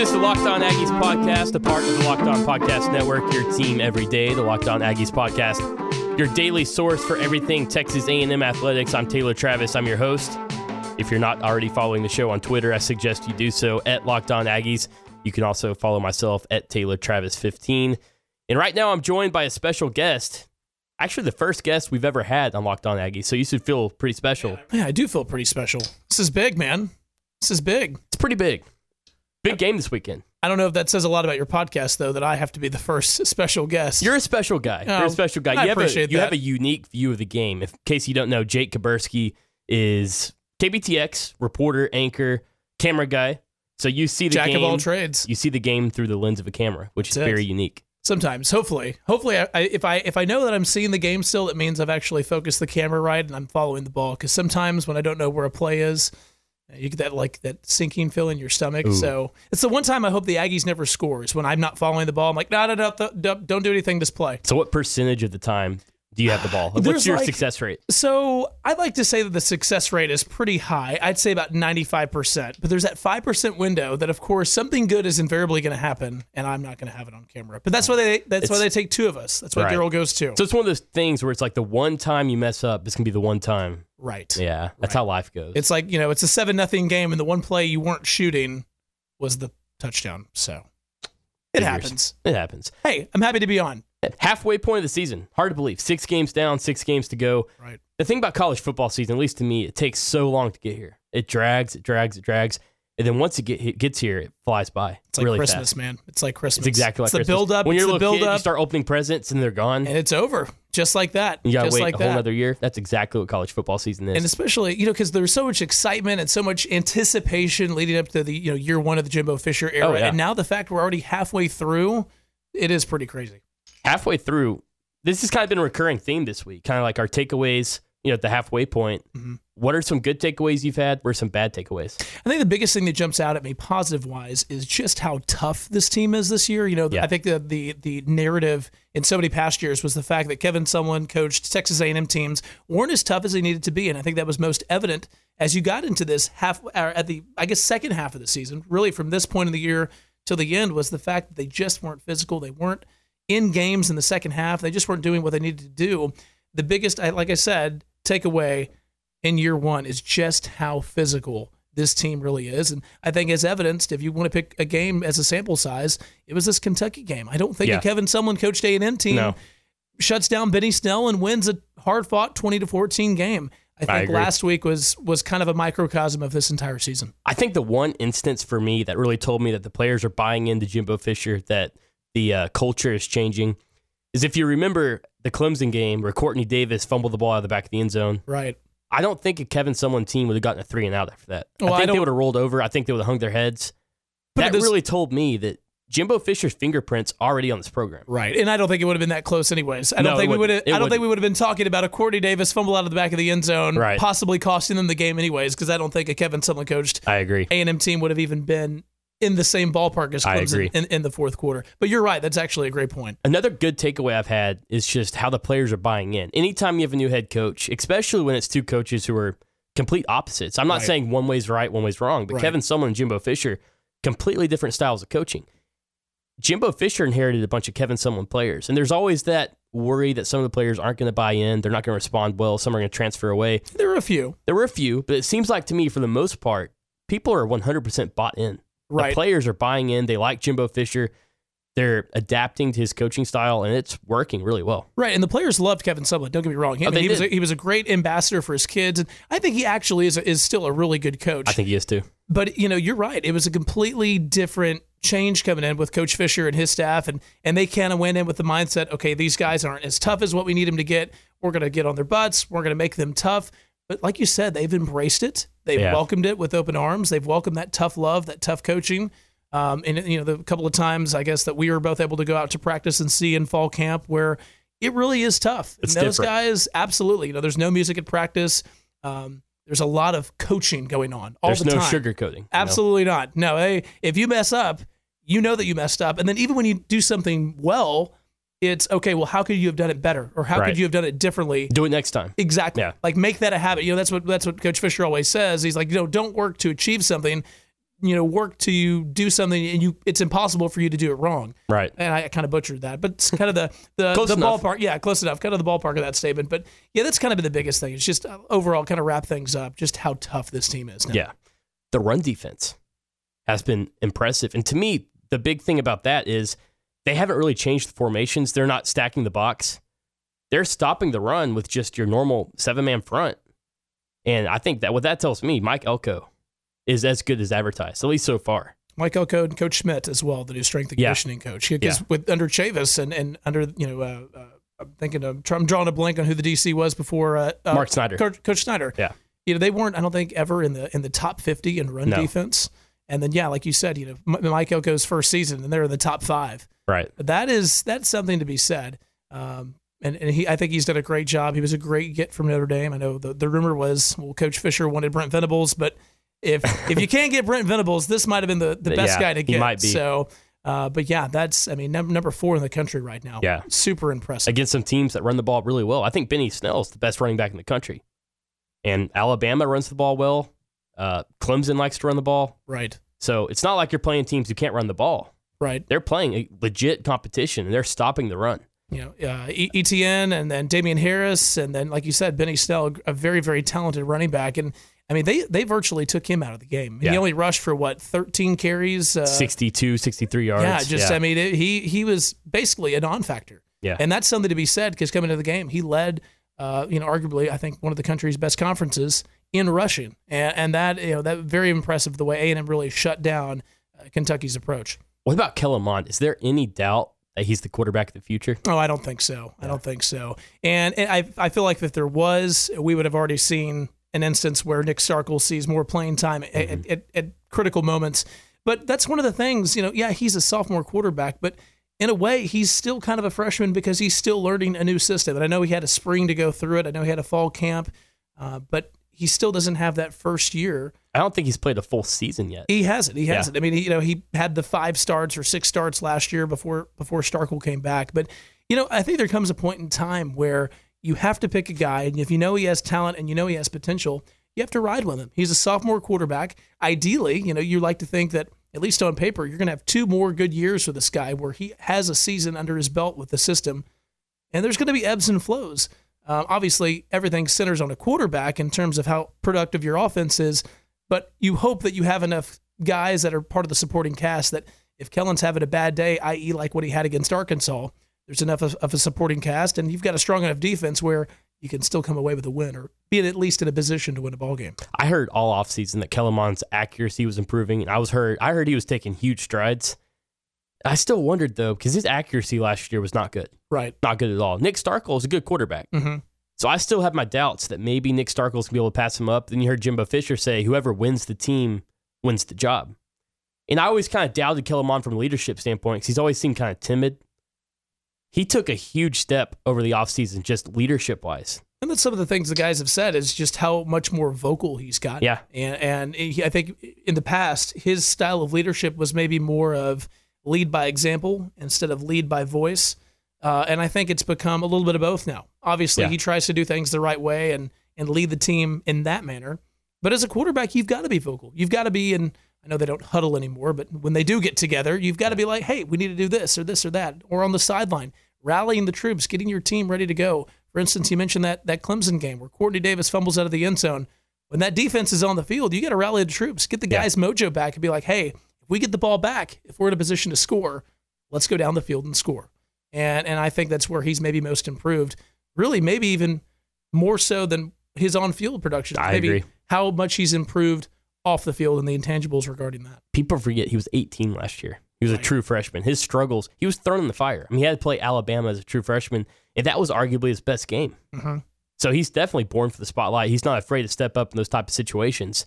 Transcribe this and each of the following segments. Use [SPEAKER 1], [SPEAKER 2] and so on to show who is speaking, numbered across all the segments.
[SPEAKER 1] This is the Locked On Aggies podcast, a part of the Locked On Podcast Network, your team every day. The Locked On Aggies podcast, your daily source for everything Texas A&M athletics. I'm Taylor Travis. I'm your host. If you're not already following the show on Twitter, I suggest you do so at Locked On Aggies. You can also follow myself at Taylor Travis 15. And right now, I'm joined by a special guest. Actually, the first guest we've ever had on Locked On Aggies, so you should feel pretty special.
[SPEAKER 2] Yeah, I do feel pretty special. This is big, man. This is big.
[SPEAKER 1] It's pretty big. Big game this weekend.
[SPEAKER 2] I don't know if that says a lot about your podcast, though, that I have to be the first special guest.
[SPEAKER 1] You're a special guy. You're
[SPEAKER 2] Oh,
[SPEAKER 1] a special guy.
[SPEAKER 2] I
[SPEAKER 1] you have a,
[SPEAKER 2] appreciate
[SPEAKER 1] you
[SPEAKER 2] that.
[SPEAKER 1] have a unique view of the game. If, in case you don't know, Jake Kaburski is KBTX reporter, anchor, camera guy. So you see the
[SPEAKER 2] Jack
[SPEAKER 1] game.
[SPEAKER 2] of all trades.
[SPEAKER 1] You see the game through the lens of a camera, which is
[SPEAKER 2] That's it.
[SPEAKER 1] very unique.
[SPEAKER 2] Sometimes, hopefully, hopefully, I, I, if I if I know that I'm seeing the game still, it means I've actually focused the camera right and I'm following the ball. Because sometimes when I don't know where a play is, you get that like that sinking feel in your stomach.
[SPEAKER 1] Ooh.
[SPEAKER 2] So it's the one time I hope the Aggies never scores when I'm not following the ball. I'm like, no, no, no, don't do anything. Just play.
[SPEAKER 1] So what percentage of the time do you have the ball? What's
[SPEAKER 2] There's
[SPEAKER 1] your
[SPEAKER 2] like-
[SPEAKER 1] success rate?
[SPEAKER 2] So I'd like to say that the success rate is pretty high. I'd say about 95%. But there's that 5% window that, of course, something good is invariably going to happen, and I'm not going to have it on camera. But that's why they that's why they take two of us. That's why
[SPEAKER 1] Right.
[SPEAKER 2] Daryl goes two.
[SPEAKER 1] So it's one of those things where it's like the one time you mess up, it's gonna be the one time.
[SPEAKER 2] Right.
[SPEAKER 1] Yeah, that's how life goes.
[SPEAKER 2] It's like, you know, it's a 7 nothing game, and the one play you weren't shooting was the touchdown. So it happens.
[SPEAKER 1] it happens.
[SPEAKER 2] Hey, I'm happy to be on.
[SPEAKER 1] Halfway point of the season. Hard to believe. Six games down, six games to go.
[SPEAKER 2] Right.
[SPEAKER 1] The thing about college football season, at least to me, it takes so long to get here. It drags, it drags, it drags, and then once it get, it gets here, it flies by.
[SPEAKER 2] It's like
[SPEAKER 1] really
[SPEAKER 2] Christmas,
[SPEAKER 1] fast.
[SPEAKER 2] man. It's like Christmas.
[SPEAKER 1] It's exactly like
[SPEAKER 2] it's the
[SPEAKER 1] Christmas.
[SPEAKER 2] build up.
[SPEAKER 1] When you're a
[SPEAKER 2] the build
[SPEAKER 1] kid, you
[SPEAKER 2] up,
[SPEAKER 1] start opening presents and they're gone.
[SPEAKER 2] and it's over. Just like that.
[SPEAKER 1] you gotta
[SPEAKER 2] Just
[SPEAKER 1] wait
[SPEAKER 2] like
[SPEAKER 1] a whole
[SPEAKER 2] that.
[SPEAKER 1] another year. That's exactly what college football season is.
[SPEAKER 2] and especially you know because there's so much excitement and so much anticipation leading up to the you know year one of the Jimbo Fisher era,
[SPEAKER 1] Oh, yeah.
[SPEAKER 2] and now the fact we're already halfway through, it is pretty crazy.
[SPEAKER 1] halfway through, this has kind of been a recurring theme this week. Kind of like our takeaways, you know, at the halfway point.
[SPEAKER 2] Mm-hmm.
[SPEAKER 1] What are some good takeaways you've had? What are some bad takeaways?
[SPEAKER 2] I think the biggest thing that jumps out at me positive wise is just how tough this team is this year. You know,
[SPEAKER 1] Yeah.
[SPEAKER 2] I think the the the narrative in so many past years was the fact that Kevin Sumlin coached Texas A&M teams weren't as tough as they needed to be, and I think that was most evident as you got into this half or at the I guess second half of the season. Really, from this point of the year till the end was the fact that they just weren't physical. They weren't in games in the second half. They just weren't doing what they needed to do. The biggest, like I said, takeaway in year one is just how physical this team really is. And I think, as evidenced, if you want to pick a game as a sample size, it was this Kentucky game. I don't think
[SPEAKER 1] Yeah.
[SPEAKER 2] a Kevin Sumlin coached A and M team
[SPEAKER 1] No.
[SPEAKER 2] shuts down Benny Snell and wins a hard fought twenty to fourteen game. I think
[SPEAKER 1] agree.
[SPEAKER 2] last week was was kind of a microcosm of this entire season.
[SPEAKER 1] I think the one instance for me that really told me that the players are buying into Jimbo Fisher, that the uh, culture is changing, is if you remember the Clemson game where Quartney Davis fumbled the ball out of the back of the end zone.
[SPEAKER 2] Right.
[SPEAKER 1] I don't think a Kevin Sumlin team would have gotten a three and out after that.
[SPEAKER 2] Well,
[SPEAKER 1] I
[SPEAKER 2] I
[SPEAKER 1] think they would have rolled over. I think they would have hung their heads.
[SPEAKER 2] But
[SPEAKER 1] that really told me that Jimbo Fisher's fingerprints already on this program.
[SPEAKER 2] Right. And I don't think it would have been that close anyways. I don't
[SPEAKER 1] it
[SPEAKER 2] think we would have I don't think
[SPEAKER 1] wouldn't.
[SPEAKER 2] we would have been talking about a Quartney Davis fumble out of the back of the end zone,
[SPEAKER 1] Right.
[SPEAKER 2] possibly costing them the game anyways, because I don't think a Kevin Sumlin coached
[SPEAKER 1] I agree.
[SPEAKER 2] A&M team would have even been in the same ballpark as Clemson in, in the fourth quarter. But you're right. That's actually a great point.
[SPEAKER 1] Another good takeaway I've had is just how the players are buying in. Anytime you have a new head coach, especially when it's two coaches who are complete opposites. I'm not
[SPEAKER 2] Right.
[SPEAKER 1] saying one way's right, one way's wrong, but
[SPEAKER 2] Right.
[SPEAKER 1] Kevin Sumlin and Jimbo Fisher, completely different styles of coaching. Jimbo Fisher inherited a bunch of Kevin Sumlin players, and there's always that worry that some of the players aren't going to buy in, they're not going to respond well, some are going to transfer away.
[SPEAKER 2] There were a few.
[SPEAKER 1] There were a few, but it seems like to me, for the most part, people are 100% bought in.
[SPEAKER 2] Right.
[SPEAKER 1] The players are buying in. They like Jimbo Fisher. They're adapting to his coaching style, and it's working really well.
[SPEAKER 2] Right, and the players loved Kevin Sumlin. Don't get me wrong. He, I
[SPEAKER 1] Oh,
[SPEAKER 2] mean, he was a, he was a great ambassador for his kids, and I think he actually is a, is still a really good coach.
[SPEAKER 1] I think he is too.
[SPEAKER 2] but you know, you're right. It was a completely different change coming in with Coach Fisher and his staff, and and they kind of went in with the mindset, okay, these guys aren't as tough as what we need them to get. We're going to get on their butts. We're going to make them tough. But like you said, they've embraced it. They've
[SPEAKER 1] Yeah.
[SPEAKER 2] welcomed it with open arms. They've welcomed that tough love, that tough coaching. Um, and you know, the couple of times I guess that we were both able to go out to practice and see in fall camp where it really is tough.
[SPEAKER 1] It's
[SPEAKER 2] and those
[SPEAKER 1] different.
[SPEAKER 2] guys, absolutely. You know, there's no music at practice. Um, there's a lot of coaching going on all
[SPEAKER 1] There's
[SPEAKER 2] the
[SPEAKER 1] no
[SPEAKER 2] time.
[SPEAKER 1] sugarcoating. you know?
[SPEAKER 2] Absolutely not. No, hey, if you mess up, you know that you messed up. And then even when you do something well, it's okay, well, how could you have done it better? Or how
[SPEAKER 1] Right.
[SPEAKER 2] could you have done it differently?
[SPEAKER 1] Do it next time.
[SPEAKER 2] Exactly.
[SPEAKER 1] Yeah.
[SPEAKER 2] Like make that a habit. You know, that's what that's what Coach Fisher always says. He's like, you know, don't work to achieve something. you know work to do something and you it's impossible for you to do it wrong.
[SPEAKER 1] Right.
[SPEAKER 2] And I kind of butchered that, but it's kind of the the, the
[SPEAKER 1] enough.
[SPEAKER 2] ballpark. Yeah, close enough. Kind of the ballpark of that statement. But yeah, that's kind of been the biggest thing. It's just uh, overall kind of wrap things up. Just how tough this team is. Now.
[SPEAKER 1] Yeah. The run defense has been impressive. And to me, the big thing about that is they haven't really changed the formations. They're not stacking the box. They're stopping the run with just your normal seven man front. And I think that what that tells me, Mike Elko is as good as advertised, at least so far.
[SPEAKER 2] Mike Elko and Coach Schmidt as well, the new strength and
[SPEAKER 1] Yeah.
[SPEAKER 2] conditioning coach. Because
[SPEAKER 1] Yeah.
[SPEAKER 2] with under Chavis and, and under you know, uh, uh, I'm thinking of I'm drawing a blank on who the DC was before uh, uh,
[SPEAKER 1] Mark Snyder.
[SPEAKER 2] Coach, Coach Snyder.
[SPEAKER 1] Yeah.
[SPEAKER 2] you know they weren't I don't think ever in the in the top 50 in run
[SPEAKER 1] No.
[SPEAKER 2] defense. And then yeah, like you said, you know Mike Elko's first season and they're in the top five.
[SPEAKER 1] Right.
[SPEAKER 2] But that is that's something to be said. Um, and, and he, I think he's done a great job. He was a great get from Notre Dame. I know the, the rumor was, well, Coach Fisher wanted Brent Venables, but if if you can't get Brent Venables, this might have been the, the best
[SPEAKER 1] Yeah,
[SPEAKER 2] guy to get.
[SPEAKER 1] he might be.
[SPEAKER 2] So, uh, but yeah, that's I mean num- number four in the country right now.
[SPEAKER 1] Yeah.
[SPEAKER 2] super impressive.
[SPEAKER 1] Against some teams that run the ball really well. I think Benny Snell is the best running back in the country. And Alabama runs the ball well. Uh, Clemson likes to run the ball.
[SPEAKER 2] Right,
[SPEAKER 1] So it's not like you're playing teams who can't run the ball.
[SPEAKER 2] right.
[SPEAKER 1] They're playing a legit competition and they're stopping the run.
[SPEAKER 2] You know, uh, E- Etienne and then Damien Harris and then like you said, Benny Snell, a very very talented running back. And I mean they they virtually took him out of the game. He only rushed for what 13 carries. Uh,
[SPEAKER 1] 62, 63 yards.
[SPEAKER 2] Yeah, just I mean, it, he he was basically a non-factor.
[SPEAKER 1] Yeah.
[SPEAKER 2] and that's something to be said because coming to the game, he led, uh, you know, arguably I think one of the country's best conferences in rushing, and, and that you know that very impressive the way A and M really shut down uh, Kentucky's approach.
[SPEAKER 1] What about Kellen Mond? Is there any doubt that he's the quarterback of the future?
[SPEAKER 2] Oh, I don't think so. I don't think so. And, and I I feel like if there was, we would have already seen an instance where Nick Starkel sees more playing time at, at, at, at critical moments. But that's one of the things, you know, yeah, he's a sophomore quarterback, but in a way, he's still kind of a freshman because he's still learning a new system. And I know he had a spring to go through it. I know he had a fall camp, uh, but he still doesn't have that first year.
[SPEAKER 1] I don't think he's played a full season yet.
[SPEAKER 2] He hasn't. He hasn't. I mean, he, you know, he had the five starts or six starts last year before before Starkel came back. But you know, I think there comes a point in time where you have to pick a guy, and if you know he has talent and you know he has potential, you have to ride with him. He's a sophomore quarterback. Ideally, you know, you like to think that at least on paper, you're going to have two more good years for this guy where he has a season under his belt with the system, and there's going to be ebbs and flows. Um, obviously, everything centers on a quarterback in terms of how productive your offense is, but you hope that you have enough guys that are part of the supporting cast that if Kellen's having a bad day, i.e., like what he had against Arkansas, there's enough of, of a supporting cast, and you've got a strong enough defense where you can still come away with a win or be at least in a position to win a ball game.
[SPEAKER 1] I heard all offseason that Kellen Mond's accuracy was improving, and I was heard I heard he was taking huge strides. I still wondered though, because his accuracy last year was not good.
[SPEAKER 2] Right.
[SPEAKER 1] Not good at all. Nick Starkel is a good quarterback.
[SPEAKER 2] Mm-hmm.
[SPEAKER 1] So I still have my doubts that maybe Nick Starkel's gonna be able to pass him up. Then you heard Jimbo Fisher say, "Whoever wins the team wins the job." And I always kind of doubted Kellen Mond from a leadership standpoint because he's always seemed kind of timid. He took a huge step over the offseason, just leadership wise.
[SPEAKER 2] And that's some of the things the guys have said is just how much more vocal he's gotten.
[SPEAKER 1] Yeah.
[SPEAKER 2] And, and he, I think in the past, his style of leadership was maybe more of lead by example instead of lead by voice. Uh, and I think it's become a little bit of both now. Obviously,
[SPEAKER 1] Yeah.
[SPEAKER 2] he tries to do things the right way and, and lead the team in that manner. But as a quarterback, you've got to be vocal. You've got to be in. I know they don't huddle anymore, but when they do get together, you've got to be like, hey, we need to do this or this or that, or on the sideline, rallying the troops, getting your team ready to go. For instance, you mentioned that that Clemson game where Quartney Davis fumbles out of the end zone. When that defense is on the field, you got to rally the troops, get the
[SPEAKER 1] Yeah.
[SPEAKER 2] guys' mojo back, and be like, hey, we get the ball back, if we're in a position to score, let's go down the field and score. And and I think that's where he's maybe most improved. Really, maybe even more so than his on-field production.
[SPEAKER 1] I
[SPEAKER 2] maybe
[SPEAKER 1] agree.
[SPEAKER 2] how much he's improved off the field and the intangibles regarding that.
[SPEAKER 1] People forget he was 18 last year. He was a true freshman. His struggles, he was thrown in the fire. I mean, he had to play Alabama as a true freshman, and that was arguably his best game.
[SPEAKER 2] Mhm.
[SPEAKER 1] So he's definitely born for the spotlight. He's not afraid to step up in those type of situations.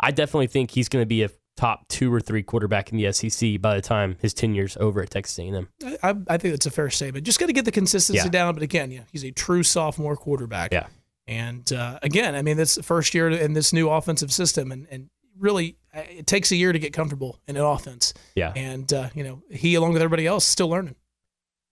[SPEAKER 1] I definitely think he's going to be a top two or three quarterback in the SEC by the time his tenure's over at Texas A&M.
[SPEAKER 2] I, I I think that's a fair statement. Just got to get the consistency
[SPEAKER 1] Yeah.
[SPEAKER 2] down. But again, yeah, he's a true sophomore quarterback.
[SPEAKER 1] Yeah.
[SPEAKER 2] And uh, again, I mean, this first year in this new offensive system, and, and really, uh, it takes a year to get comfortable in an offense.
[SPEAKER 1] Yeah.
[SPEAKER 2] And uh, you know, he along with everybody else still learning.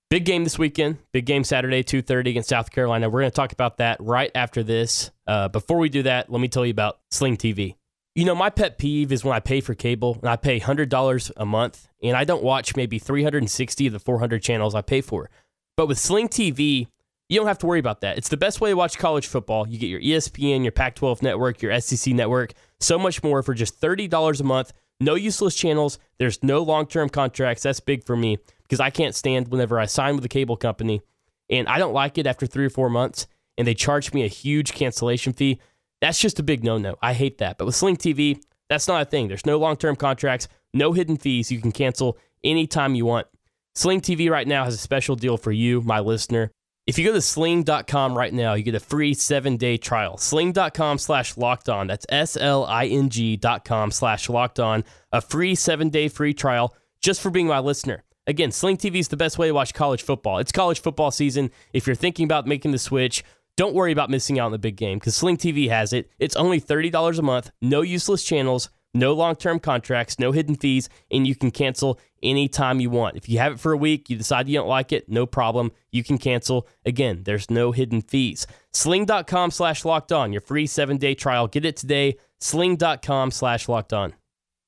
[SPEAKER 1] Big game this weekend. Big game Saturday, 2.30 against South Carolina. We're going to talk about that right after this. Uh, before we do that, let me tell you about Sling TV. You know, my pet peeve is when I pay for cable and I pay $100 a month and I don't watch maybe 360 of the 400 channels I pay for. But with Sling TV, you don't have to worry about that. It's the best way to watch college football. You get your ESPN, your Pac 12 network, your SEC network, so much more for just $30 a month. No useless channels. There's no long term contracts. That's big for me because I can't stand whenever I sign with a cable company and I don't like it after three or four months and they charge me a huge cancellation fee. That's just a big no no. I hate that. But with Sling TV, that's not a thing. There's no long term contracts, no hidden fees. You can cancel anytime you want. Sling TV right now has a special deal for you, my listener. If you go to sling.com right now, you get a free seven day trial. Sling.com slash locked on. That's S L I N G dot com slash locked on. A free seven day free trial just for being my listener. Again, Sling TV is the best way to watch college football. It's college football season. If you're thinking about making the switch, don't worry about missing out on the big game because Sling TV has it. It's only $30 a month, no useless channels, no long term contracts, no hidden fees, and you can cancel anytime you want. If you have it for a week, you decide you don't like it, no problem. You can cancel. Again, there's no hidden fees. Sling.com slash locked on, your free seven day trial. Get it today. Sling.com slash locked on.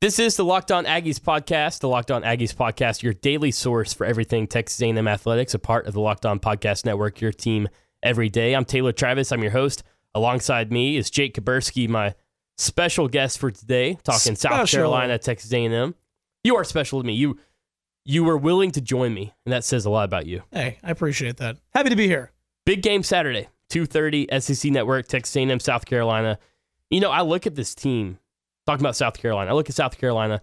[SPEAKER 1] This is the Locked On Aggies podcast, the Locked On Aggies podcast, your daily source for everything Texas A&M athletics, a part of the Locked On Podcast Network, your team every day. I'm Taylor Travis. I'm your host. Alongside me is Jake Kaburski, my special guest for today, talking South Carolina, Texas A&M. You are special to me. You you were willing to join me, and that says a lot about you.
[SPEAKER 2] Hey, I appreciate that. Happy to be here.
[SPEAKER 1] Big game Saturday, 2:30 SEC Network, Texas A&M, South Carolina. You know, I look at this team, talking about South Carolina. I look at South Carolina.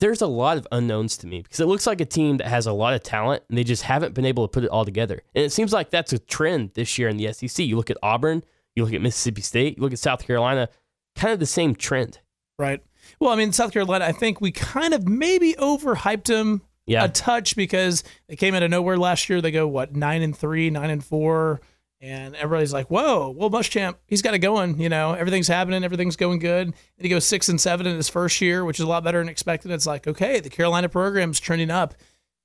[SPEAKER 1] There's a lot of unknowns to me because it looks like a team that has a lot of talent and they just haven't been able to put it all together. And it seems like that's a trend this year in the SEC. You look at Auburn, you look at Mississippi State, you look at South Carolina, kind of the same trend.
[SPEAKER 2] Right. Well, I mean, South Carolina, I think we kind of maybe overhyped them
[SPEAKER 1] Yeah.
[SPEAKER 2] a touch because they came out of nowhere last year. They go what nine and three, nine and four, and everybody's like, "Whoa, well, Muschamp, he's got it going." You know, everything's happening, everything's going good. And he goes six and seven in his first year, which is a lot better than expected. It's like, okay, the Carolina program's trending up.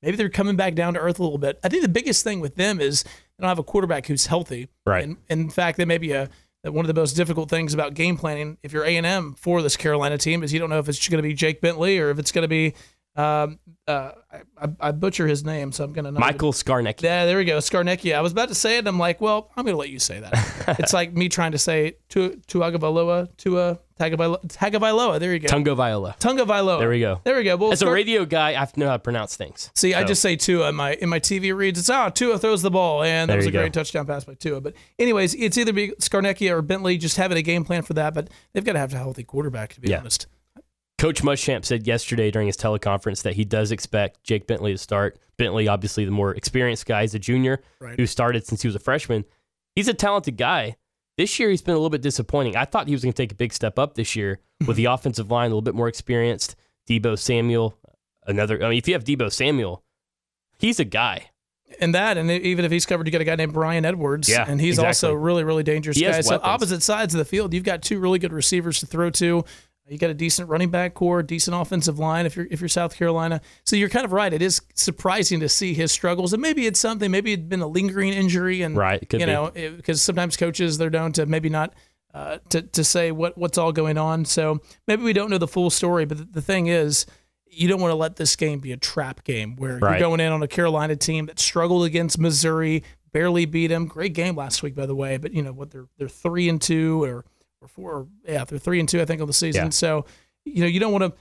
[SPEAKER 2] Maybe they're coming back down to earth a little bit. I think the biggest thing with them is they don't have a quarterback who's healthy.
[SPEAKER 1] Right.
[SPEAKER 2] And, and in fact, that may be a that one of the most difficult things about game planning if you're A and M for this Carolina team is you don't know if it's going to be Jake Bentley or if it's going to be um, uh, I, I, butcher his name, so I'm going to
[SPEAKER 1] Michael Skarnecki.
[SPEAKER 2] Yeah, there we go, Scarnecchia. I was about to say it, and I'm like, well, I'm going to let you say that. it's like me trying to say Tu Tuagavaloa, Tua Tagovailoa. Tagovailoa. There you go.
[SPEAKER 1] Tungo Viola.
[SPEAKER 2] Tunga Viola.
[SPEAKER 1] There we go.
[SPEAKER 2] There we go. Well,
[SPEAKER 1] As a radio guy, I have to know how to pronounce things.
[SPEAKER 2] See, I just say Tua in my in my TV reads. It's oh Tua throws the ball, and that
[SPEAKER 1] There
[SPEAKER 2] was a
[SPEAKER 1] go.
[SPEAKER 2] great touchdown pass by Tua. But anyways, it's either be Scarnecchia or Bentley. Just having a game plan for that, but they've got to have a healthy quarterback to be
[SPEAKER 1] Yeah.
[SPEAKER 2] honest.
[SPEAKER 1] Coach Muschamp said yesterday during his teleconference that he does expect Jake Bentley to start. Bentley, obviously the more experienced guy, he's a junior
[SPEAKER 2] Right.
[SPEAKER 1] who started since he was a freshman. He's a talented guy. This year he's been a little bit disappointing. I thought he was going to take a big step up this year with the offensive line a little bit more experienced. Deebo Samuel, another. I mean, if you have Deebo Samuel, he's a guy.
[SPEAKER 2] And that, and even if he's covered, you got a guy named Bryan Edwards,
[SPEAKER 1] Yeah,
[SPEAKER 2] and he's
[SPEAKER 1] exactly.
[SPEAKER 2] also a really, really dangerous
[SPEAKER 1] He
[SPEAKER 2] guy. So opposite sides of the field, you've got two really good receivers to throw to. You got a decent running back core, decent offensive line. If you're if you're South Carolina, so you're kind of right. It is surprising to see his struggles, and maybe it's something. Maybe it'd been a lingering injury, and
[SPEAKER 1] Right,
[SPEAKER 2] you
[SPEAKER 1] be.
[SPEAKER 2] know, because sometimes coaches they're known to maybe not uh, to to say what what's all going on. So maybe we don't know the full story. But the, the thing is, you don't want to let this game be a trap game where
[SPEAKER 1] Right.
[SPEAKER 2] you're going in on a Carolina team that struggled against Missouri, barely beat them. Great game last week, by the way. But you know what? They're they're three and two or or four. Or, yeah, they're three and two, I think, on the season.
[SPEAKER 1] Yeah.
[SPEAKER 2] So you know you don't want to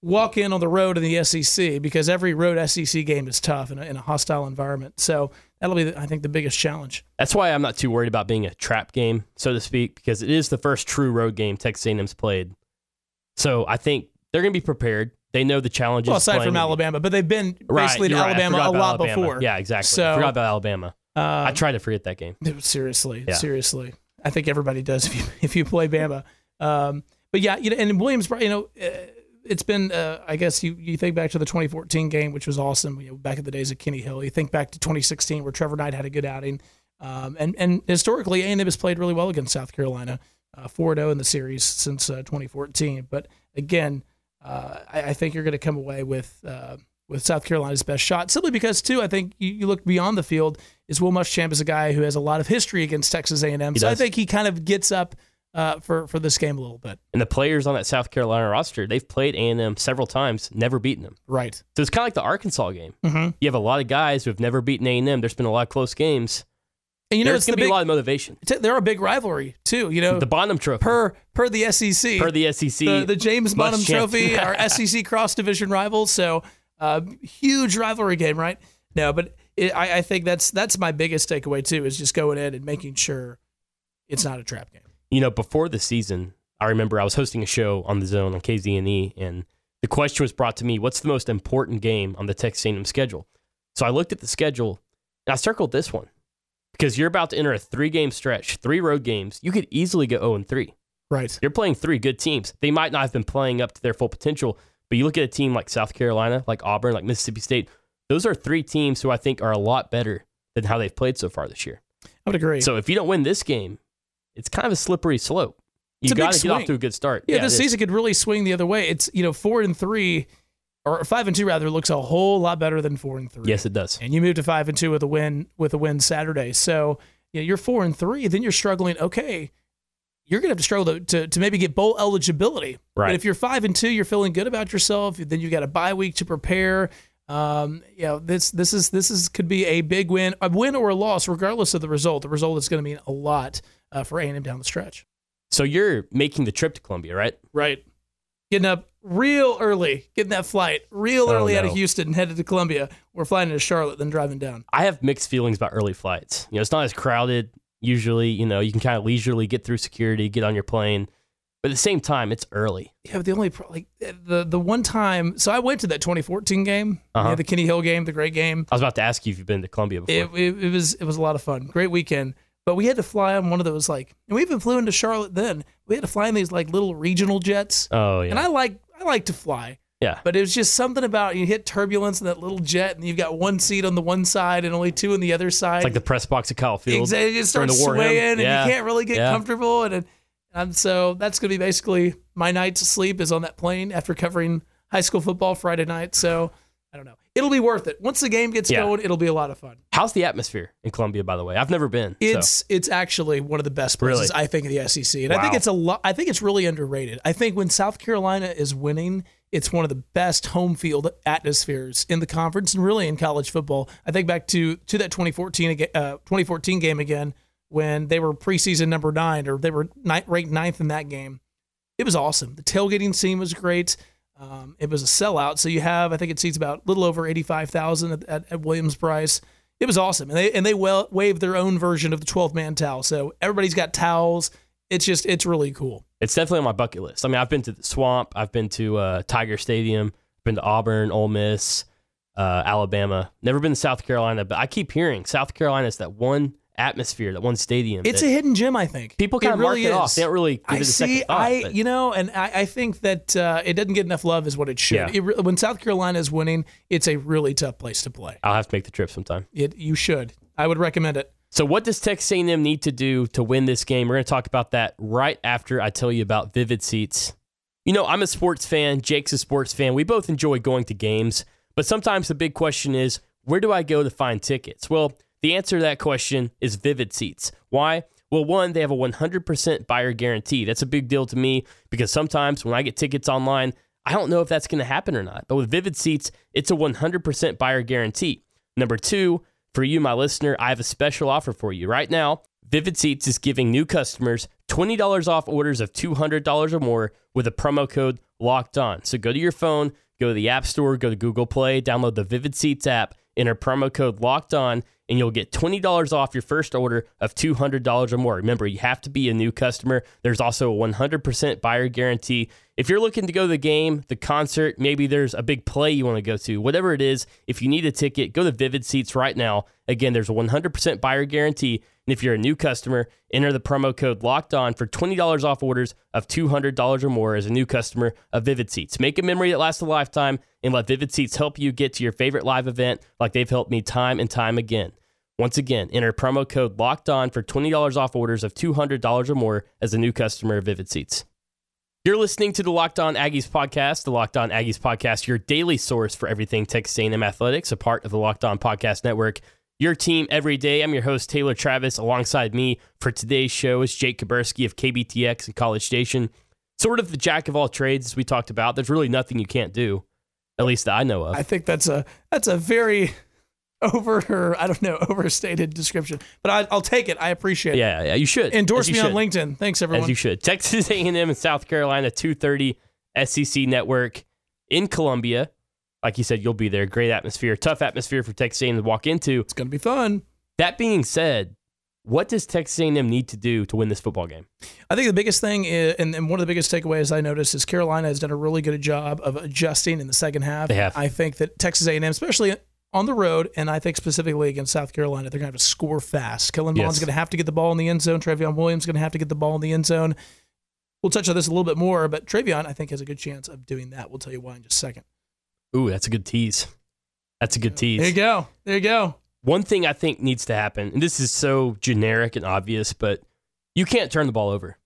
[SPEAKER 2] walk in on the road in the SEC because every road SEC game is tough in a, in a hostile environment. So that'll be, I think, the biggest challenge.
[SPEAKER 1] That's why I'm not too worried about being a trap game, so to speak, because it is the first true road game Texas A&M's played. So I think they're going to be prepared. They know the challenges.
[SPEAKER 2] Well, aside from Alabama, but they've been
[SPEAKER 1] Right,
[SPEAKER 2] basically to
[SPEAKER 1] right.
[SPEAKER 2] Alabama a lot
[SPEAKER 1] Alabama.
[SPEAKER 2] before.
[SPEAKER 1] Yeah, exactly.
[SPEAKER 2] So-
[SPEAKER 1] I forgot about Alabama. I tried to forget that game.
[SPEAKER 2] Um, seriously,
[SPEAKER 1] Yeah.
[SPEAKER 2] seriously. I think everybody does if you if you play Bama. Um, but yeah, you know, and Williams, you know, uh, it's been. Uh, I guess you you think back to the 2014 game, which was awesome. You know, back in the days of Kenny Hill. You think back to 2016, where Trevor Knight had a good outing. Um, and and historically, A&M has played really well against South Carolina, uh, 4-0 in the series since uh, 2014. But again, uh, I, I think you're going to come away with. Uh, with South Carolina's best shot, simply because too, I think you, you look beyond the field. Is Will Muschamp is a guy who has a lot of history against Texas A&M,
[SPEAKER 1] He
[SPEAKER 2] so I think he kind of gets up uh, for for this game a little bit.
[SPEAKER 1] And the players on that South Carolina roster, they've played A&M several times, never beaten them.
[SPEAKER 2] Right.
[SPEAKER 1] So it's kind of like the Arkansas game.
[SPEAKER 2] Mm-hmm.
[SPEAKER 1] You have a lot of guys who have never beaten A&M. There's been a lot of close games.
[SPEAKER 2] And you know,
[SPEAKER 1] There's
[SPEAKER 2] it's
[SPEAKER 1] going
[SPEAKER 2] the
[SPEAKER 1] to be
[SPEAKER 2] big,
[SPEAKER 1] a lot of motivation.
[SPEAKER 2] t- they're a big rivalry too. You know,
[SPEAKER 1] The Bonham Trophy.
[SPEAKER 2] per per the SEC,
[SPEAKER 1] per the SEC.
[SPEAKER 2] the, the James Bonham. Trophy, our SEC cross division rivals. So, uh, huge rivalry game, right? No, but it, I, I think that's that's my biggest takeaway too is just going in and making sure it's not a trap game.
[SPEAKER 1] you know, before the season, I remember I was hosting a show on the Zone on KZNE, and the question was brought to me: What's the most important game on the Texas A&M schedule? So I looked at the schedule and I circled this one because you're about to enter a three-game stretch, three road games. You could easily go 0 and 3.
[SPEAKER 2] Right.
[SPEAKER 1] You're playing three good teams. They might not have been playing up to their full potential, but you look at a team like South Carolina, like Auburn, like Mississippi State. Those are three teams who I think are a lot better than how they've played so far this year.
[SPEAKER 2] I would agree.
[SPEAKER 1] So if you don't win this game, it's kind of a slippery slope.
[SPEAKER 2] It's
[SPEAKER 1] You
[SPEAKER 2] a big
[SPEAKER 1] got to get off
[SPEAKER 2] swing.
[SPEAKER 1] to a good start.
[SPEAKER 2] yeah,
[SPEAKER 1] it
[SPEAKER 2] this season could really swing the other way. It's you know four and three, or five and two rather, looks a whole lot better than four and three.
[SPEAKER 1] Yes, it does.
[SPEAKER 2] and you move to five and two with a win with a win Saturday. So you know, you're four and three, then you're struggling. Okay, you're gonna have to struggle to, to, to maybe get bowl eligibility.
[SPEAKER 1] Right.
[SPEAKER 2] But if you're five and two, you're feeling good about yourself. Then you got a bye week to prepare. Um, you know, this this is this is could be a big win, a win or a loss, regardless of the result. The result is going to mean a lot uh, for A&M down the stretch.
[SPEAKER 1] So you're making the trip to Columbia, right?
[SPEAKER 2] Right. Getting up real early, getting that flight real
[SPEAKER 1] Oh,
[SPEAKER 2] early out of Houston, and headed to Columbia. We're flying into Charlotte, then driving down.
[SPEAKER 1] I have mixed feelings about early flights. You know, it's not as crowded usually. You know, you can kind of leisurely get through security, get on your plane. But at the same time, it's early.
[SPEAKER 2] Yeah, but the only pro- like the the one time, so I went to that 2014 game,
[SPEAKER 1] Uh-huh.
[SPEAKER 2] yeah, the Kenny Hill game, the great game.
[SPEAKER 1] I was about to ask you if you've been to Columbia before.
[SPEAKER 2] It, it, it was it was a lot of fun, great weekend. But we had to fly on one of those like, and we even flew into Charlotte. Then we had to fly in these like little regional jets,
[SPEAKER 1] oh yeah,
[SPEAKER 2] and I like I like to fly,
[SPEAKER 1] yeah.
[SPEAKER 2] but it was just something about you hit turbulence in that little jet, and you've got one seat on the one side and only two on the other side.
[SPEAKER 1] It's like the press box at Kyle Field.
[SPEAKER 2] Exactly. It
[SPEAKER 1] during
[SPEAKER 2] starts
[SPEAKER 1] the war hymn.
[SPEAKER 2] swaying, and
[SPEAKER 1] Yeah.
[SPEAKER 2] you can't really get
[SPEAKER 1] Yeah.
[SPEAKER 2] comfortable. And, and so that's going to be basically my night to sleep is on that plane after covering high school football Friday night. So I don't know. It'll be worth it. Once the game gets
[SPEAKER 1] Yeah.
[SPEAKER 2] going, it'll be a lot of fun.
[SPEAKER 1] How's the atmosphere in Columbia, by the way? I've never been. so-
[SPEAKER 2] It's it's actually one of the best places
[SPEAKER 1] Really?
[SPEAKER 2] I think in the SEC, and I think it's a lot. I think it's really underrated. I think when South Carolina is winning, it's one of the best home field atmospheres in the conference and really in college football. I think back to to that 2014 uh, 2014 game again when they were preseason number nine or they were ranked ninth in that game. It was awesome. The tailgating scene was great. Um, it was a sellout, so you have I think it seats about a little over 85,000 at, at, at Williams-Brice it was awesome, and they and they well waved their own version of the 12 man towel. So everybody's got towels. It's just it's really cool.
[SPEAKER 1] it's definitely on my bucket list. I mean, I've been to the Swamp, I've been to uh, Tiger Stadium, been to Auburn, Ole Miss, uh, Alabama. Never been to South Carolina, but I keep hearing South Carolina is that one atmosphere, that one stadium.
[SPEAKER 2] It's a hidden gem, I think.
[SPEAKER 1] people kind
[SPEAKER 2] It
[SPEAKER 1] of
[SPEAKER 2] really
[SPEAKER 1] mark it
[SPEAKER 2] is.
[SPEAKER 1] off. They don't really give
[SPEAKER 2] I
[SPEAKER 1] it a
[SPEAKER 2] see.
[SPEAKER 1] second thought.
[SPEAKER 2] I
[SPEAKER 1] but-
[SPEAKER 2] you know, and I, I think that uh, it doesn't get enough love is what it should.
[SPEAKER 1] Yeah.
[SPEAKER 2] It re- when South Carolina is winning, it's a really tough place to play.
[SPEAKER 1] I'll have to make the trip sometime.
[SPEAKER 2] It you should. I would recommend it.
[SPEAKER 1] So, what does Texas A&M need to do to win this game? We're going to talk about that right after I tell you about Vivid Seats. You know, I'm a sports fan. Jake's a sports fan. We both enjoy going to games, but sometimes the big question is, where do I go to find tickets? Well, the answer to that question is Vivid Seats. Why? Well, one, they have a 100% buyer guarantee. That's a big deal to me because sometimes when I get tickets online, I don't know if that's going to happen or not. But with Vivid Seats, it's a 100% buyer guarantee. Number two, for you, my listener, I have a special offer for you. Right now, Vivid Seats is giving new customers $20 off orders of $200 or more with a promo code locked on. So go to your phone, go to the App Store, go to Google Play, download the Vivid Seats app, enter promo code locked on, and you'll get $20 off your first order of $200 or more. Remember, you have to be a new customer. There's also a 100% buyer guarantee. If you're looking to go to the game, the concert, maybe there's a big play you want to go to, whatever it is, if you need a ticket, go to Vivid Seats right now. Again, there's a 100% buyer guarantee. And if you're a new customer, enter the promo code locked on for $20 off orders of $200 or more as a new customer of Vivid Seats. Make a memory that lasts a lifetime and let Vivid Seats help you get to your favorite live event like they've helped me time and time again. Once again, enter promo code locked on for $20 off orders of $200 or more as a new customer of Vivid Seats. You're listening to the Locked On Aggies podcast, the Locked On Aggies podcast, your daily source for everything Texas A&M athletics, a part of the Locked On Podcast Network, your team every day. I'm your host, Taylor Travis. Alongside me for today's show is Jake Kuberski of KBTX and College Station. Sort of the jack of all trades, as we talked about. There's really nothing you can't do, at least that I know of.
[SPEAKER 2] I think that's a that's a very over her, I don't know overstated description, but I, will take it. I appreciate it.
[SPEAKER 1] Yeah, yeah, you should
[SPEAKER 2] endorse
[SPEAKER 1] you
[SPEAKER 2] me
[SPEAKER 1] should.
[SPEAKER 2] on LinkedIn. Thanks everyone.
[SPEAKER 1] As you should. Texas A&M and South Carolina 2:30 SEC network in Columbia. Like you said, you'll be there. Great atmosphere, tough atmosphere for Texas A&M to walk into.
[SPEAKER 2] It's going to be fun.
[SPEAKER 1] That being said, what does Texas A&M need to do to win this football game?
[SPEAKER 2] I think the biggest thing, is, and, and one of the biggest takeaways I noticed is Carolina has done a really good job of adjusting in the second half.
[SPEAKER 1] They have.
[SPEAKER 2] I think that Texas A&M, especially on the road, and I think specifically against South Carolina, they're going to have to score fast. Kellen Mond's
[SPEAKER 1] Yes.
[SPEAKER 2] going to have to get the ball in the end zone. Trayveon Williams is going to have to get the ball in the end zone. We'll touch on this a little bit more, but Trayveon, I think, has a good chance of doing that. We'll tell you why in just a second.
[SPEAKER 1] Ooh, that's a good tease. That's a good tease.
[SPEAKER 2] There you go. There you go.
[SPEAKER 1] One thing I think needs to happen, and this is so generic and obvious, but you can't turn the ball over.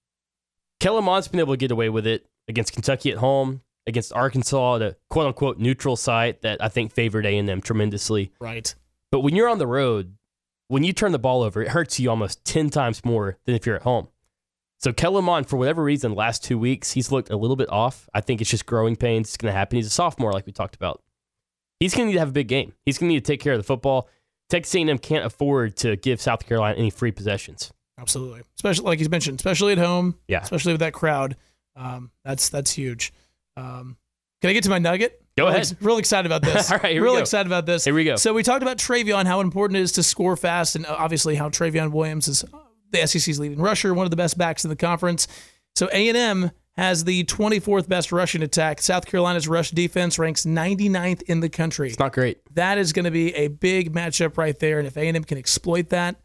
[SPEAKER 1] Kellen Mond's been able to get away with it against Kentucky at home, against Arkansas at a quote unquote neutral site that I think favored A&M tremendously.
[SPEAKER 2] Right.
[SPEAKER 1] But when you're on the road, when you turn the ball over, it hurts you almost 10 times more than if you're at home. So Kellen Mond, for whatever reason, last two weeks, he's looked a little bit off. I think it's just growing pains. It's going to happen. He's a sophomore, like we talked about. He's going to need to have a big game. He's going to need to take care of the football. Texas A&M can't afford to give South Carolina any free possessions.
[SPEAKER 2] Absolutely. Especially like he's mentioned, especially at home.
[SPEAKER 1] Yeah.
[SPEAKER 2] Especially with that crowd. Um, that's that's huge. Um, can I get to my nugget?
[SPEAKER 1] Go
[SPEAKER 2] Real
[SPEAKER 1] ahead.
[SPEAKER 2] ex- real excited about this.
[SPEAKER 1] All right, here we
[SPEAKER 2] real excited about this.
[SPEAKER 1] Here we go.
[SPEAKER 2] So we talked about Trayveon, how important it is to score fast, and uh, obviously how Trayveon Williams is the SEC's leading rusher, one of the best backs in the conference. So A and M has the 24th best rushing attack. South Carolina's rush defense ranks 99th in the country.
[SPEAKER 1] It's not great.
[SPEAKER 2] That is going to be a big matchup right there, and if A and M can exploit that,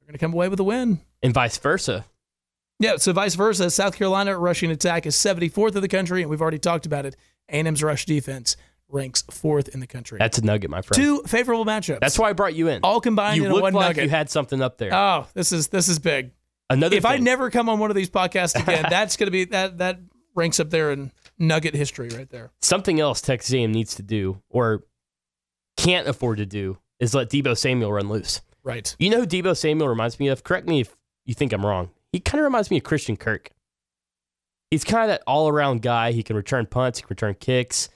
[SPEAKER 2] they're going to come away with a win.
[SPEAKER 1] And vice versa.
[SPEAKER 2] Yeah, so vice versa, South Carolina rushing attack is 74th in the country, and we've already talked about it. A&M's rush defense ranks fourth in the country.
[SPEAKER 1] That's a nugget, my friend.
[SPEAKER 2] Two favorable matchups.
[SPEAKER 1] That's why I brought you in.
[SPEAKER 2] all combined
[SPEAKER 1] you
[SPEAKER 2] in one
[SPEAKER 1] like
[SPEAKER 2] nugget.
[SPEAKER 1] you had something up there.
[SPEAKER 2] oh, this is this is big.
[SPEAKER 1] Another
[SPEAKER 2] if I never come on one of these podcasts again, that's going to be that that ranks up there in nugget history right there.
[SPEAKER 1] something else Texas A&M needs to do or can't afford to do is let Deebo Samuel run loose.
[SPEAKER 2] Right.
[SPEAKER 1] You know who Deebo Samuel reminds me of? Correct me if you think I'm wrong. He kind of reminds me of Christian Kirk. He's kind of that all around guy. He can return punts, he can return kicks.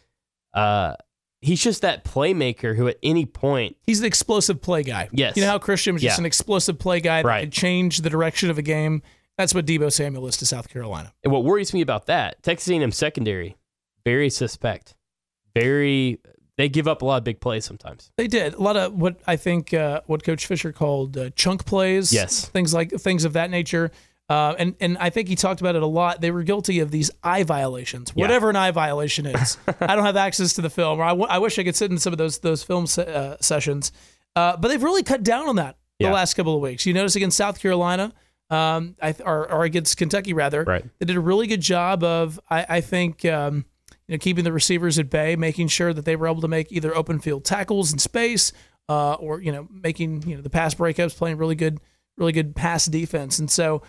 [SPEAKER 1] Uh, he's just that playmaker who at any point,
[SPEAKER 2] He's an explosive play guy.
[SPEAKER 1] Yes.
[SPEAKER 2] You know how Christian was just an explosive play guy that
[SPEAKER 1] Right.
[SPEAKER 2] could change the direction of a game. That's what Deebo Samuel is to South Carolina.
[SPEAKER 1] and what worries me about that, Texas A&M secondary, very suspect. Very, they give up a lot of big plays sometimes.
[SPEAKER 2] They did a lot of what I think uh, what Coach Fisher called uh, chunk plays.
[SPEAKER 1] Yes.
[SPEAKER 2] things like things of that nature. Uh, and and I think he talked about it a lot. They were guilty of these eye violations,
[SPEAKER 1] Yeah.
[SPEAKER 2] whatever an eye violation is. I don't have access to the film, or I, w- I wish I could sit in some of those those film se- uh, sessions. Uh, but they've really cut down on that the
[SPEAKER 1] Yeah.
[SPEAKER 2] last couple of weeks. You notice against South Carolina, um, I, th- or, or against Kentucky rather,
[SPEAKER 1] Right.
[SPEAKER 2] they did a really good job of I, I think um, you know keeping the receivers at bay, making sure that they were able to make either open field tackles in space, uh, or you know making you know the pass breakups, playing really good, really good pass defense, and so.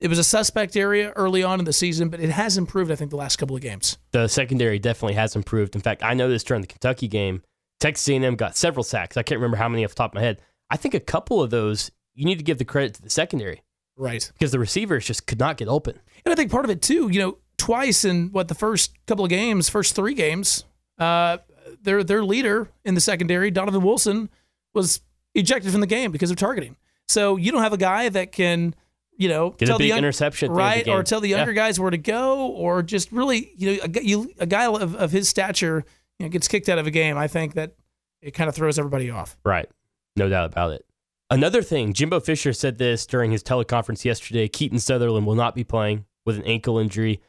[SPEAKER 2] It was a suspect area early on in the season, but it has improved, I think, the last couple of games.
[SPEAKER 1] the secondary definitely has improved. In fact, I noticed during the Kentucky game, Texas A&M got several sacks. I can't remember how many off the top of my head. I think a couple of those you need to give the credit to the secondary
[SPEAKER 2] Right.
[SPEAKER 1] because the receivers just could not get open.
[SPEAKER 2] And I think part of it too, you know, twice in what the first couple of games, first three games, uh, their their leader in the secondary, Donovan Wilson, was ejected from the game because of targeting. So you don't have a guy that can, you know,
[SPEAKER 1] Get
[SPEAKER 2] tell
[SPEAKER 1] a big
[SPEAKER 2] the young-
[SPEAKER 1] interception, at the end of the
[SPEAKER 2] right, or tell the
[SPEAKER 1] Yeah.
[SPEAKER 2] younger guys where to go, or just really, you know, a, you, a guy of, of his stature, you know, gets kicked out of a game. I think that it kind of throws everybody off.
[SPEAKER 1] Right. No doubt about it. Another thing, Jimbo Fisher said this during his teleconference yesterday. Keaton Sutherland will not be playing with an ankle injury.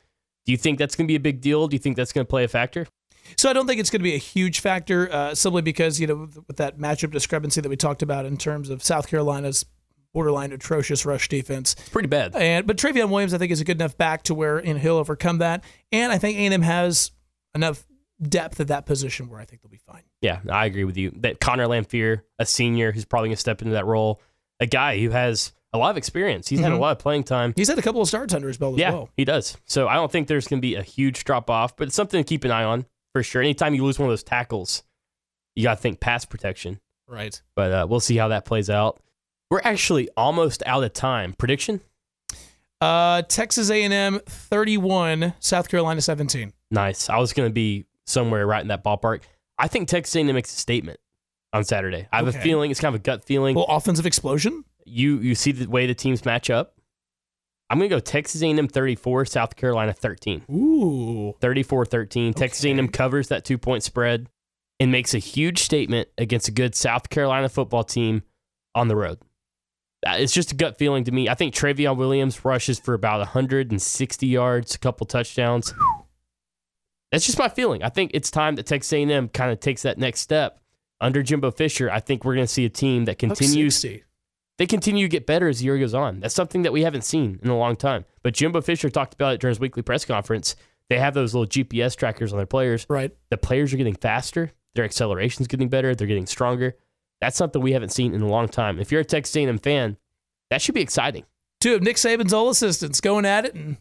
[SPEAKER 1] Do you think that's going to be a big deal? Do you think that's going to play a factor?
[SPEAKER 2] So I don't think it's going to be a huge factor, uh, simply because you know with, with that matchup discrepancy that we talked about in terms of South Carolina's borderline atrocious rush defense.
[SPEAKER 1] It's pretty bad.
[SPEAKER 2] And but Trayveon Williams, I think, is a good enough back to where know, he'll overcome that. And I think A&M has enough depth at that position where I think they'll be fine.
[SPEAKER 1] Yeah, I agree with you. That Connor Lanfear, a senior who's probably going to step into that role, a guy who has a lot of experience. He's had a
[SPEAKER 2] Mhm.
[SPEAKER 1] lot of playing time.
[SPEAKER 2] He's had a couple of starts under his belt as
[SPEAKER 1] Yeah,
[SPEAKER 2] well.
[SPEAKER 1] he does. So I don't think there's going to be a huge drop off, but it's something to keep an eye on for sure. Anytime you lose one of those tackles, you got to think pass protection.
[SPEAKER 2] Right.
[SPEAKER 1] But uh, we'll see how that plays out. We're actually almost out of time. Prediction?
[SPEAKER 2] Uh, Texas A&M 31, South Carolina 17.
[SPEAKER 1] Nice. I was going to be somewhere right in that ballpark. I think Texas A&M makes a statement on Saturday. I have
[SPEAKER 2] Okay.
[SPEAKER 1] a feeling it's kind of a gut feeling.
[SPEAKER 2] Well, offensive explosion.
[SPEAKER 1] you you see the way the teams match up. I'm going to go Texas A&M 34, South Carolina 13.
[SPEAKER 2] Ooh.
[SPEAKER 1] 34-13. Texas A&M covers that two-point spread and makes a huge statement against a good South Carolina football team on the road. Uh, It's just a gut feeling to me. I think Trayveon Williams rushes for about 160 yards, a couple touchdowns. That's just my feeling. I think it's time that Texas A&M kind of takes that next step. Under Jimbo Fisher, I think we're going to see a team that continues
[SPEAKER 2] 60.
[SPEAKER 1] they continue to get better as the year goes on. That's something that we haven't seen in a long time. But Jimbo Fisher talked about it during his weekly press conference. They have those little GPS trackers on their players.
[SPEAKER 2] Right.
[SPEAKER 1] The players are getting faster. Their acceleration's getting better. They're getting stronger. That's something we haven't seen in a long time. If you're a Texas A&M fan, that should be exciting.
[SPEAKER 2] Two of Nick Saban's old assistants going at it, and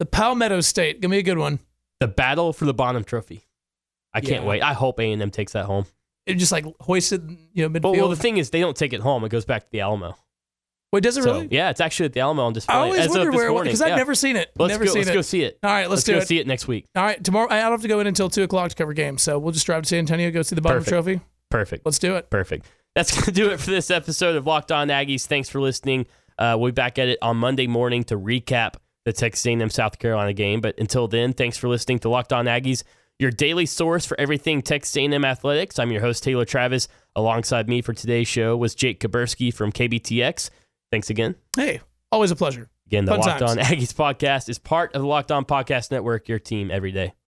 [SPEAKER 2] the Palmetto State. Give me a good one.
[SPEAKER 1] The battle for the Bonham Trophy. I can't
[SPEAKER 2] Yeah.
[SPEAKER 1] wait. I hope A&M takes that home.
[SPEAKER 2] It just like hoisted, you know, midfield.
[SPEAKER 1] But well, the thing is, they don't take it home. It goes back to the Alamo.
[SPEAKER 2] Wait, does it
[SPEAKER 1] So,
[SPEAKER 2] really?
[SPEAKER 1] yeah, it's actually at the Alamo on display.
[SPEAKER 2] I always
[SPEAKER 1] as
[SPEAKER 2] wondered where it was because I've
[SPEAKER 1] Yeah.
[SPEAKER 2] never seen it.
[SPEAKER 1] Let's
[SPEAKER 2] never
[SPEAKER 1] go.
[SPEAKER 2] seen
[SPEAKER 1] Let's
[SPEAKER 2] it.
[SPEAKER 1] go see it.
[SPEAKER 2] All right, let's, do it.
[SPEAKER 1] Let's go
[SPEAKER 2] it.
[SPEAKER 1] see it next week.
[SPEAKER 2] All right, tomorrow I don't have to go in until two o'clock to cover games, so we'll just drive to San Antonio, go see the Bonham
[SPEAKER 1] Perfect.
[SPEAKER 2] Trophy.
[SPEAKER 1] Perfect.
[SPEAKER 2] Let's do it.
[SPEAKER 1] Perfect. That's going to do it for this episode of Locked On Aggies. Thanks for listening. Uh, we'll be back at it on Monday morning to recap the Texas A&M South Carolina game. But until then, thanks for listening to Locked On Aggies, your daily source for everything Texas A&M athletics. I'm your host Taylor Travis. Alongside me for today's show was Jake Kaburski from KBTX. Thanks again.
[SPEAKER 2] Hey, always a pleasure.
[SPEAKER 1] Again, the
[SPEAKER 2] Fun
[SPEAKER 1] Locked
[SPEAKER 2] times.
[SPEAKER 1] On Aggies podcast is part of the Locked On Podcast Network. Your team every day.